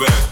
back.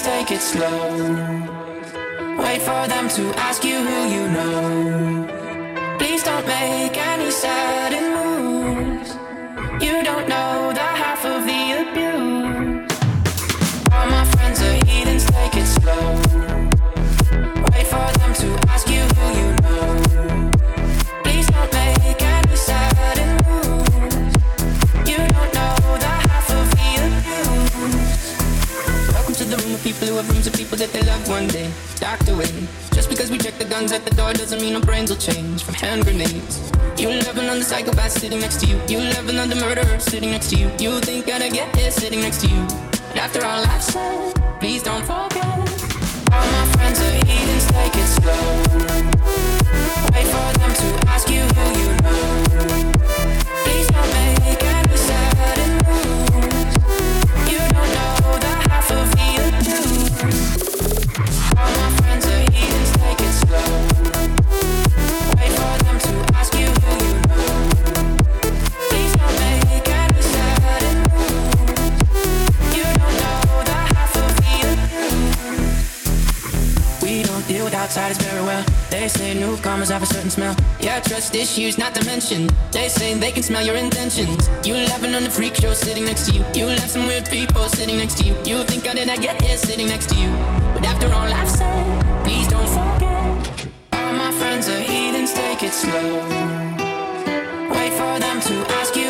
please take it slow. Wait for them to ask you who you know. Please don't make any sudden moves. You don't know. people that they loved one day docked away. Just because we check the guns at the door doesn't mean our brains will change from hand grenades. You love another psychopath sitting next to you. You love another murderer sitting next to you. You think that I get here sitting next to you. But after all I've said, please don't forget. All my friends are eating take it slow. Wait for them to ask you who you know. outside is very well. They say newcomers have a certain smell. Yeah, trust issues, not to mention. They say they can smell your intentions. You laughing on the freak show sitting next to you. You left some weird people sitting next to you. You think I did not get here sitting next to you. But after all I've said, please don't forget. All my friends are heathens, take it slow. Wait for them to ask you